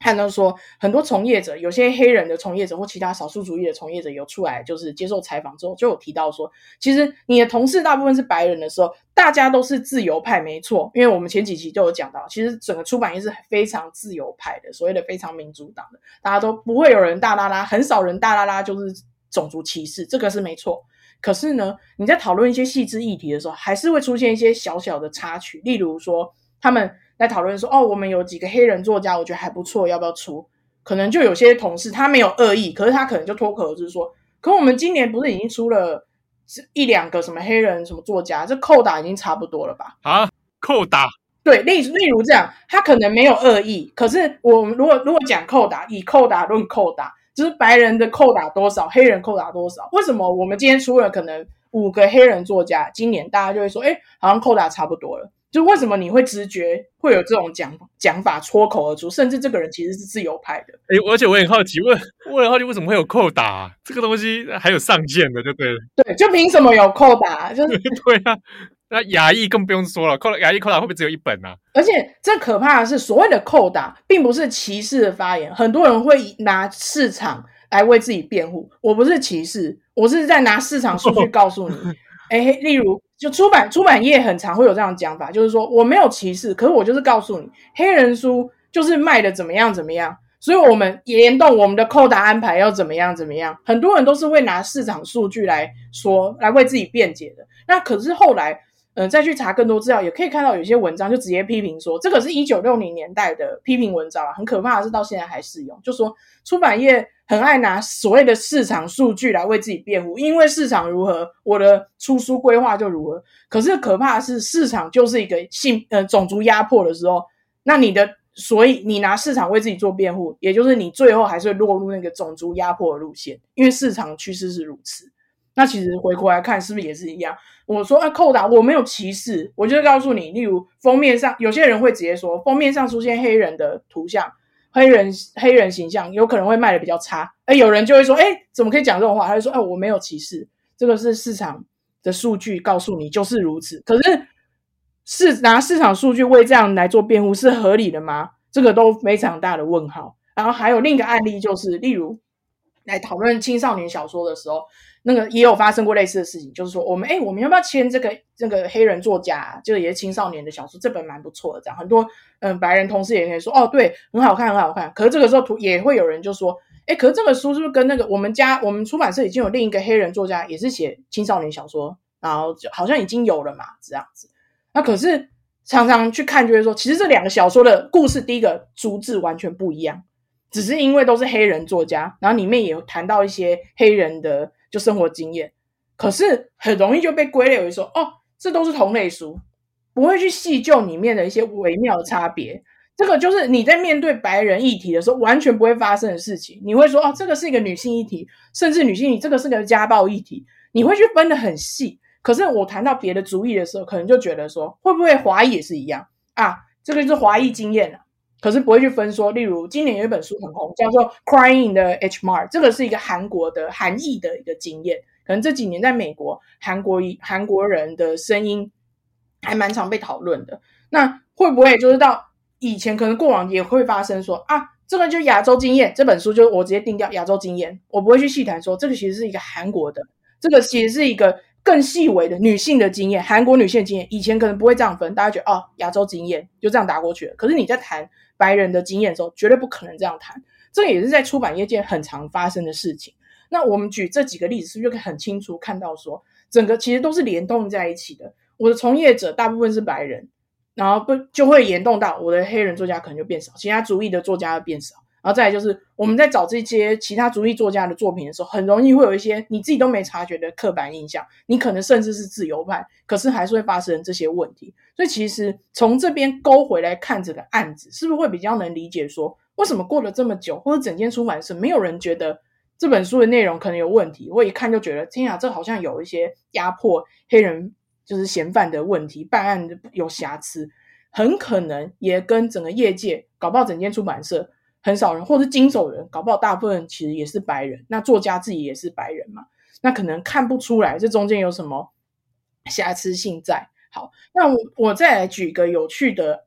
看到说很多从业者，有些黑人的从业者或其他少数族裔的从业者有出来，就是接受采访之后就有提到说，其实你的同事大部分是白人的时候，大家都是自由派，没错。因为我们前几期就有讲到，其实整个出版业是非常自由派的，所谓的非常民主党的，大家都不会有人大拉拉，很少人大拉拉就是种族歧视，这个是没错。可是呢，你在讨论一些细致议题的时候，还是会出现一些小小的插曲，例如说他们。在讨论说，哦，我们有几个黑人作家，我觉得还不错，要不要出？可能就有些同事他没有恶意，可是他可能就脱口而出说，可我们今年不是已经出了一两个什么黑人什么作家，这扣打已经差不多了吧？啊，扣打？对，例例如这样，他可能没有恶意，可是我们如果如果讲扣打，以扣打论扣打，就是白人的扣打多少，黑人扣打多少？为什么我们今天出了可能五个黑人作家，今年大家就会说，哎，好像扣打差不多了。就为什么你会直觉会有这种讲讲法脱口而出，甚至这个人其实是自由派的。哎、欸，而且我很好奇，问我很好奇为什么会有扣打、啊、这个东西还有上限的，就对了。对，就凭什么有扣打？就是 对啊，那牙医更不用说了，扣牙医扣打会不会只有一本啊？而且这可怕的是，所谓的扣打并不是歧视的发言，很多人会拿市场来为自己辩护。我不是歧视，我是在拿市场数据告诉你。哎、欸，例如。就出版出版业很常会有这样的讲法，就是说我没有歧视，可是我就是告诉你，黑人书就是卖的怎么样怎么样，所以我们联动我们的扣打安排要怎么样怎么样。很多人都是会拿市场数据来说，来为自己辩解的。那可是后来，嗯、再去查更多资料，也可以看到有些文章就直接批评说，这个是一九六零年代的批评文章啊，很可怕的是到现在还适用，就说出版业。很爱拿所谓的市场数据来为自己辩护，因为市场如何，我的出书规划就如何。可是可怕的是，市场就是一个性呃种族压迫的时候，那你的所以你拿市场为自己做辩护，也就是你最后还是会落入那个种族压迫的路线，因为市场趋势是如此。那其实回过来看，是不是也是一样？我说啊，扣打我没有歧视，我就告诉你，例如封面上有些人会直接说，封面上出现黑人的图像。黑人黑人形象有可能会卖的比较差，哎，有人就会说，哎，怎么可以讲这种话？他就说，哎，我没有歧视，这个是市场的数据告诉你就是如此。可是是拿市场数据为这样来做辩护是合理的吗？这个都非常大的问号。然后还有另一个案例，就是例如来讨论青少年小说的时候。那个也有发生过类似的事情，就是说我们诶我们要不要签这个这个黑人作家，就是也是青少年的小说，这本蛮不错的。这样很多嗯白人同事也可以说哦，对，很好看，很好看。可是这个时候图也会有人就说，诶可是这个书是不是跟那个我们家我们出版社已经有另一个黑人作家也是写青少年小说，然后就好像已经有了嘛，这样子。那可是常常去看就会说，其实这两个小说的故事，第一个主旨完全不一样，只是因为都是黑人作家，然后里面也谈到一些黑人的。就生活经验，可是很容易就被归类为说，哦，这都是同类书，不会去细究里面的一些微妙的差别。这个就是你在面对白人议题的时候，完全不会发生的事情。你会说，哦，这个是一个女性议题，甚至女性，这个是个家暴议题，你会去分得很细。可是我谈到别的族裔的时候，可能就觉得说，会不会华裔也是一样啊？这个就是华裔经验啊。可是不会去分说，例如今年有一本书很红，叫做《Crying in the H Mart》，这个是一个韩国的韩裔的一个经验，可能这几年在美国、韩国、韩国人的声音还蛮常被讨论的。那会不会就是到以前可能过往也会发生说啊，这个就亚洲经验这本书就我直接定掉亚洲经验，我不会去细谈说这个其实是一个韩国的，这个其实是一个更细微的女性的经验，韩国女性的经验，以前可能不会这样分，大家觉得哦亚洲经验就这样打过去了。可是你在谈白人的经验的时候，绝对不可能这样谈。这也是在出版业界很常发生的事情。那我们举这几个例子，是不是就可以很清楚看到说，整个其实都是联动在一起的？我的从业者大部分是白人，然后不就会联动到我的黑人作家可能就变少，其他族裔的作家变少。然后再来就是我们在找这些其他族裔作家的作品的时候，很容易会有一些你自己都没察觉的刻板印象。你可能甚至是自由派，可是还是会发生这些问题。所以其实从这边勾回来看这个案子，是不是会比较能理解说？为什么过了这么久，或者整间出版社没有人觉得这本书的内容可能有问题？我一看就觉得，天啊，这好像有一些压迫黑人就是嫌犯的问题，办案有瑕疵，很可能也跟整个业界搞不好整间出版社很少人，或者是经手人搞不好大部分其实也是白人，那作家自己也是白人嘛，那可能看不出来这中间有什么瑕疵性在。好，那我我再来举一个有趣的。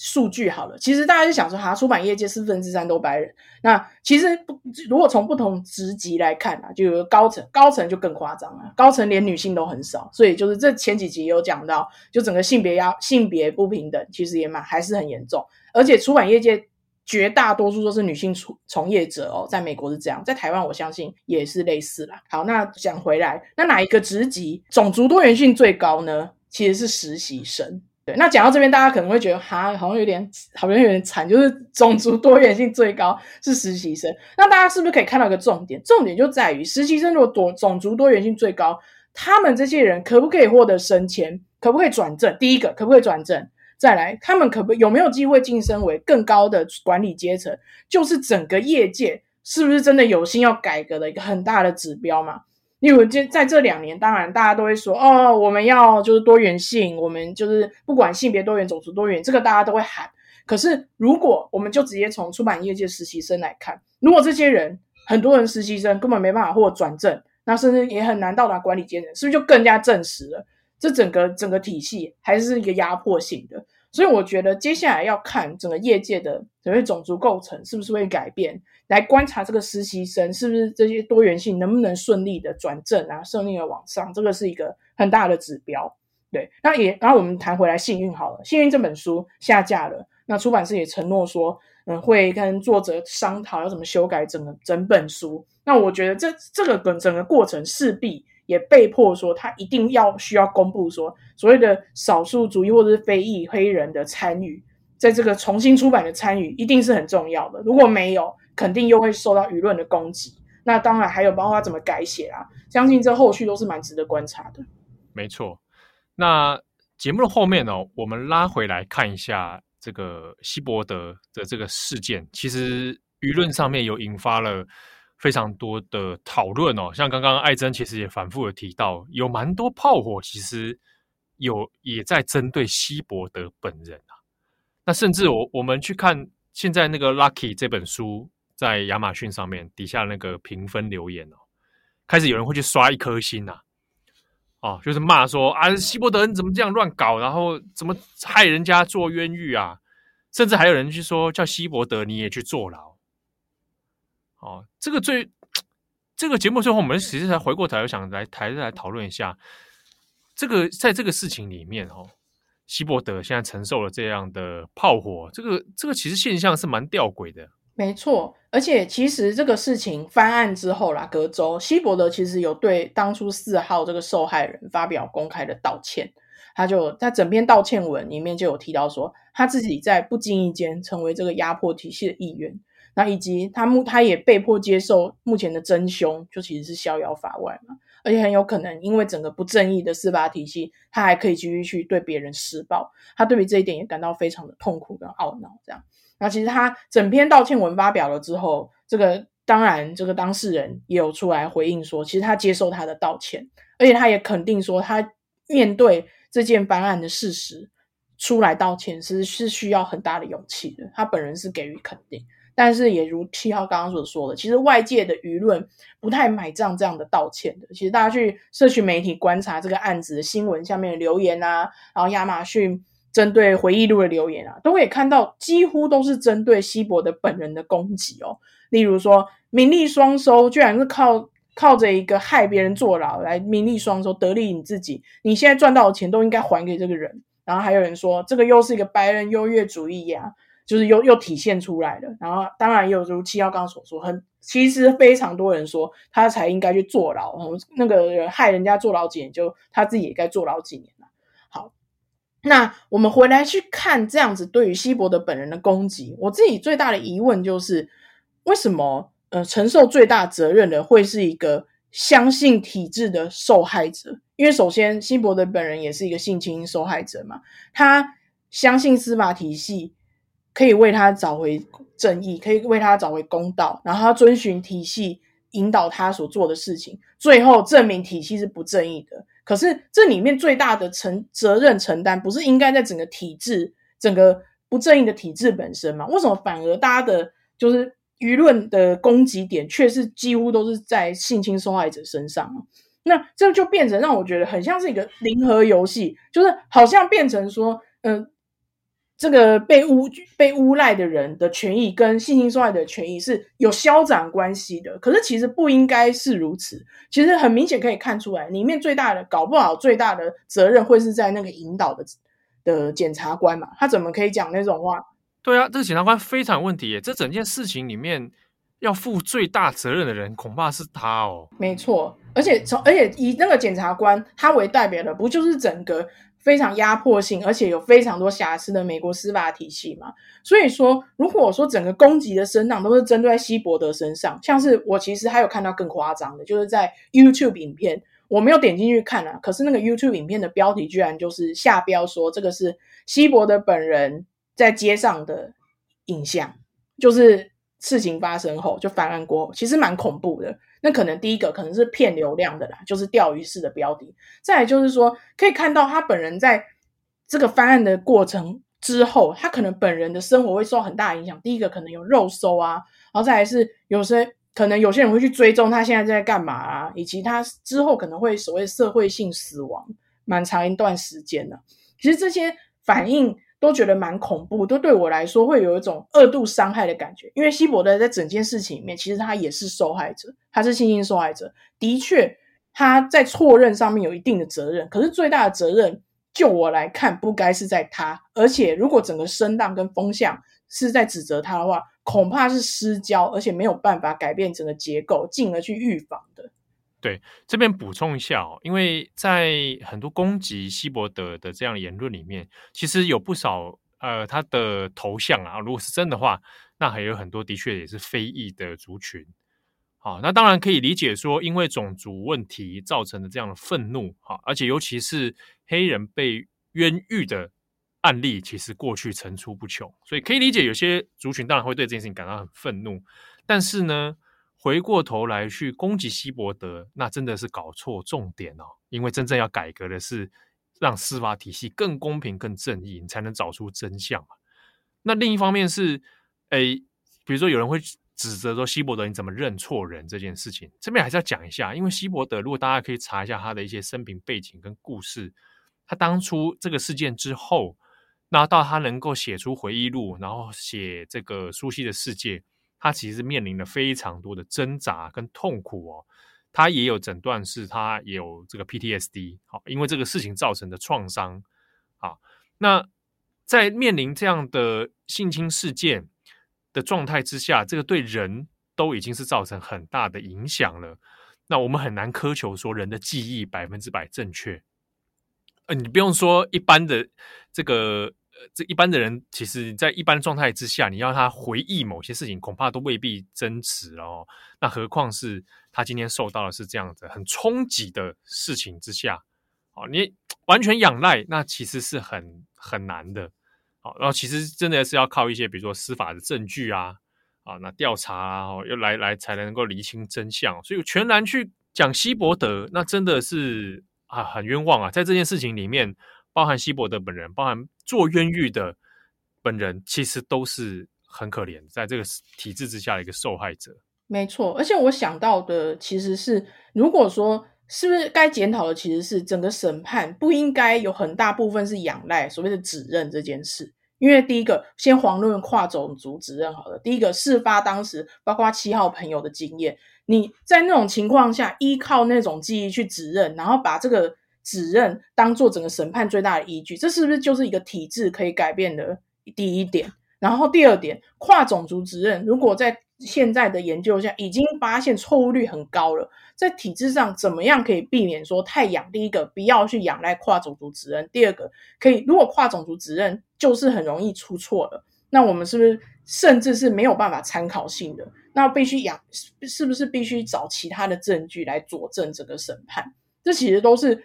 数据好了，其实大家就想说，哈，出版业界四分之三都白人。那其实不，如果从不同职级来看啊，就有个高层，高层就更夸张了，高层连女性都很少。所以就是这前几集有讲到，就整个性别压、性别不平等，其实也蛮还是很严重。而且出版业界绝大多数都是女性从从业者哦，在美国是这样，在台湾我相信也是类似啦。好，那讲回来，那哪一个职级种族多元性最高呢？其实是实习生。对，那讲到这边，大家可能会觉得哈，好像有点，好像有点惨，就是种族多元性最高是实习生。那大家是不是可以看到一个重点？重点就在于实习生如果多种族多元性最高，他们这些人可不可以获得升迁？可不可以转正？第一个，可不可以转正？再来，他们可不有没有机会晋升为更高的管理阶层？就是整个业界是不是真的有心要改革的一个很大的指标嘛？因为这在这两年，当然大家都会说哦，我们要就是多元性，我们就是不管性别多元、种族多元，这个大家都会喊。可是如果我们就直接从出版业界实习生来看，如果这些人很多人实习生根本没办法获转正，那甚至也很难到达管理阶层，是不是就更加证实了这整个整个体系还是一个压迫性的？所以我觉得接下来要看整个业界的整个种族构成是不是会改变，来观察这个实习生是不是这些多元性能不能顺利的转正啊，顺利的往上，这个是一个很大的指标。对，那也然后我们谈回来《幸运》好了，《幸运》这本书下架了，那出版社也承诺说，嗯，会跟作者商讨要怎么修改整个整本书。那我觉得这这个整整个过程势必。也被迫说，他一定要需要公布说，所谓的少数族裔或者是非裔黑人的参与，在这个重新出版的参与，一定是很重要的。如果没有，肯定又会受到舆论的攻击。那当然还有包括他怎么改写啊，相信这后续都是蛮值得观察的。没错。那节目的后面呢，我们拉回来看一下这个希伯德的这个事件，其实舆论上面有引发了。非常多的讨论哦，像刚刚艾珍其实也反复的提到，有蛮多炮火，其实有也在针对希伯德本人啊。那甚至我我们去看现在那个《Lucky》这本书在亚马逊上面底下那个评分留言哦，开始有人会去刷一颗星呐，哦，就是骂说啊，希伯德你怎么这样乱搞，然后怎么害人家坐冤狱啊，甚至还有人去说叫希伯德你也去坐牢。哦，这个最这个节目最后，我们其实才回过头，想来台来讨论一下这个，在这个事情里面，哦，希伯德现在承受了这样的炮火，这个这个其实现象是蛮吊诡的。没错，而且其实这个事情翻案之后啦，隔周希伯德其实有对当初四号这个受害人发表公开的道歉，他就在整篇道歉文里面就有提到说，他自己在不经意间成为这个压迫体系的一员。那以及他目他也被迫接受目前的真凶，就其实是逍遥法外嘛，而且很有可能因为整个不正义的司法体系，他还可以继续去对别人施暴，他对于这一点也感到非常的痛苦跟懊恼。这样，那其实他整篇道歉文发表了之后，这个当然这个当事人也有出来回应说，其实他接受他的道歉，而且他也肯定说，他面对这件翻案的事实出来道歉是是需要很大的勇气的，他本人是给予肯定。但是也如七号刚刚所说的，其实外界的舆论不太买账这样的道歉的。其实大家去社群媒体观察这个案子的新闻下面的留言啊，然后亚马逊针对回忆录的留言啊，都可以看到几乎都是针对西伯德本人的攻击哦。例如说名利双收，居然是靠靠着一个害别人坐牢来名利双收，得利你自己，你现在赚到的钱都应该还给这个人。然后还有人说，这个又是一个白人优越主义呀、就是又又体现出来了。然后当然也有如七幺刚所说，很其实非常多人说他才应该去坐牢，那个人害人家坐牢几年，就他自己也该坐牢几年了。好，那我们回来去看这样子对于西伯德本人的攻击，我自己最大的疑问就是，为什么呃承受最大责任的会是一个相信体制的受害者？因为首先，希伯德本人也是一个性侵受害者嘛，他相信司法体系可以为他找回正义，可以为他找回公道，然后他遵循体系引导他所做的事情，最后证明体系是不正义的。可是这里面最大的承责任承担，不是应该在整个体制、整个不正义的体制本身吗？为什么反而大家的，就是舆论的攻击点，却是几乎都是在性侵受害者身上？那这就变成让我觉得很像是一个零和游戏，就是好像变成说，嗯、这个被诬被诬赖的人的权益跟性侵受害者的权益是有消长关系的。可是其实不应该是如此。其实很明显可以看出来，里面最大的搞不好最大的责任会是在那个引导的的检察官嘛？他怎么可以讲那种话？对啊，这个检察官非常有问题耶。这整件事情里面要负最大责任的人恐怕是他哦。没错。而且从而且以那个检察官他为代表的，不就是整个非常压迫性，而且有非常多瑕疵的美国司法体系嘛？所以说，如果说整个攻击的声浪都是针对在西伯德身上，像是我其实还有看到更夸张的，就是在 YouTube 影片，我没有点进去看啊，可是那个 YouTube 影片的标题居然就是下标说这个是希伯德本人在街上的影像，就是事情发生后就翻案过后，其实蛮恐怖的。那可能第一个可能是骗流量的啦，就是钓鱼式的标题。再来就是说，可以看到他本人在这个翻案的过程之后，他可能本人的生活会受很大影响。第一个可能有肉搜啊，然后再来是有些可能有些人会去追踪他现在在干嘛啊，以及他之后可能会所谓社会性死亡，蛮长一段时间的。其实这些反应。都觉得蛮恐怖，都对我来说会有一种二度伤害的感觉。因为希伯德在整件事情里面，其实他也是受害者，他是性侵受害者。的确，他在错认上面有一定的责任，可是最大的责任，就我来看，不该是在他。而且，如果整个声浪跟风向是在指责他的话，恐怕是失焦，而且没有办法改变整个结构，进而去预防的。对，这边补充一下哦，因为在很多攻击希伯德的这样的言论里面，其实有不少呃他的头像啊，如果是真的话，那还有很多的确也是非裔的族群。好，那当然可以理解说，因为种族问题造成的这样的愤怒，哈，而且尤其是黑人被冤狱的案例，其实过去层出不穷，所以可以理解有些族群当然会对这件事情感到很愤怒，但是呢。回过头来去攻击希伯德，那真的是搞错重点哦。因为真正要改革的是让司法体系更公平、更正义，你才能找出真相嘛。那另一方面是，哎，比如说有人会指责说希伯德你怎么认错人这件事情，这边还是要讲一下。因为希伯德，如果大家可以查一下他的一些生平背景跟故事，他当初这个事件之后，那到他能够写出回忆录，然后写这个苏西的世界。他其实面临了非常多的挣扎跟痛苦哦，他也有诊断是他有这个 PTSD，好，因为这个事情造成的创伤啊。那在面临这样的性侵事件的状态之下，这个对人都已经是造成很大的影响了。那我们很难苛求说人的记忆百分之百正确，呃，你不用说一般的这个。这一般的人，其实，在一般状态之下，你要他回忆某些事情，恐怕都未必真实哦。那何况是他今天受到的是这样子很冲击的事情之下，哦，你完全仰赖，那其实是很很难的。好，然后其实真的是要靠一些，比如说司法的证据啊，啊，那调查啊，又来来才能够厘清真相。所以全然去讲希伯德，那真的是啊，很冤枉啊，在这件事情里面。包含希伯德本人，包含做冤狱的本人，其实都是很可怜，在这个体制之下的一个受害者。没错，而且我想到的其实是，如果说是不是该检讨的，其实是整个审判不应该有很大部分是仰赖所谓的指认这件事。因为第一个，先遑论跨种族指认好了。第一个，事发当时，包括七号朋友的经验，你在那种情况下，依靠那种记忆去指认，然后把这个指认当做整个审判最大的依据，这是不是就是一个体制可以改变的第一点？然后第二点，跨种族指认，如果在现在的研究下已经发现错误率很高了，在体制上怎么样可以避免说太仰？第一个，不要去仰赖跨种族指认；第二个，可以如果跨种族指认就是很容易出错了，那我们是不是甚至是没有办法参考性的？那必须仰，是不是必须找其他的证据来佐证整个审判？这其实都是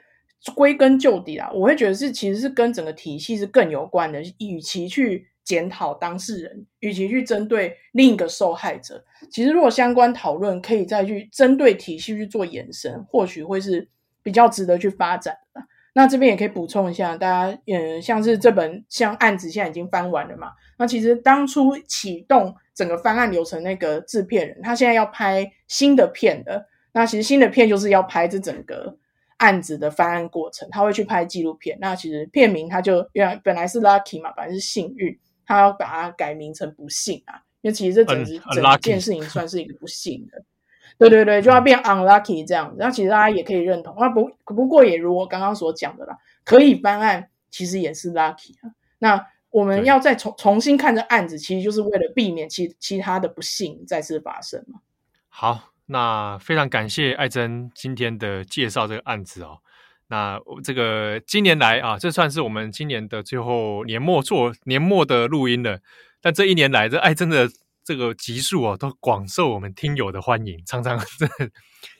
归根究底啦，我会觉得是其实是跟整个体系是更有关的，与其去。检讨当事人，与其去针对另一个受害者，其实如果相关讨论可以再去针对体系去做延伸，或许会是比较值得去发展的。那这边也可以补充一下，大家嗯，像是这本像案子现在已经翻完了嘛？那其实当初启动整个翻案流程那个制片人，他现在要拍新的片的。那其实新的片就是要拍这整个案子的翻案过程，他会去拍纪录片。那其实片名他就原来本来是 lucky 嘛，本来是幸运。他要把它改名成不幸啊，因为其实这整只整件事情算是一个不幸的，对对对，就要变 unlucky 这样子。那其实大家也可以认同，那不不过也如我刚刚所讲的啦，可以翻案其实也是 lucky 啊。那我们要再重重新看这案子，其实就是为了避免其其他的不幸再次发生嘛。好，那非常感谢艾珍今天的介绍这个案子哦。那这个今年来啊，这算是我们今年的最后年末做年末的录音了。但这一年来，这艾珍的这个集数哦，都广受我们听友的欢迎，常常 这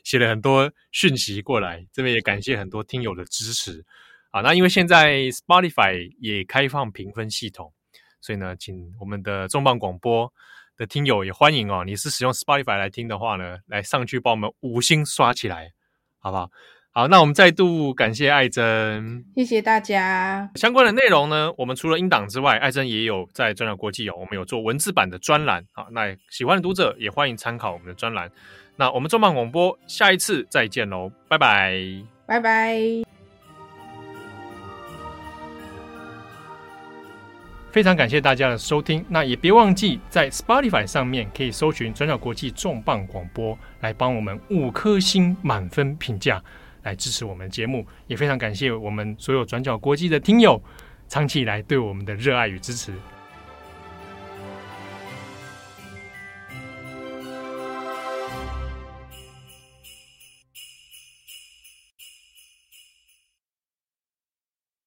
写了很多讯息过来。这边也感谢很多听友的支持啊。那因为现在 Spotify 也开放评分系统，所以呢，请我们的重磅广播的听友也欢迎哦。你是使用 Spotify 来听的话呢，来上去帮我们五星刷起来，好不好？好，那我们再度感谢艾珍，谢谢大家。相关的内容呢，我们除了英档之外，艾珍也有在转角国际哦，我们有做文字版的专栏。啊，那喜欢的读者也欢迎参考我们的专栏。那我们重磅广播下一次再见喽，拜拜，拜拜。非常感谢大家的收听，那也别忘记在 Spotify 上面可以搜寻转角国际重磅广播，来帮我们五颗星满分评价。来支持我们节目，也非常感谢我们所有转角国际的听友长期以来对我们的热爱与支持。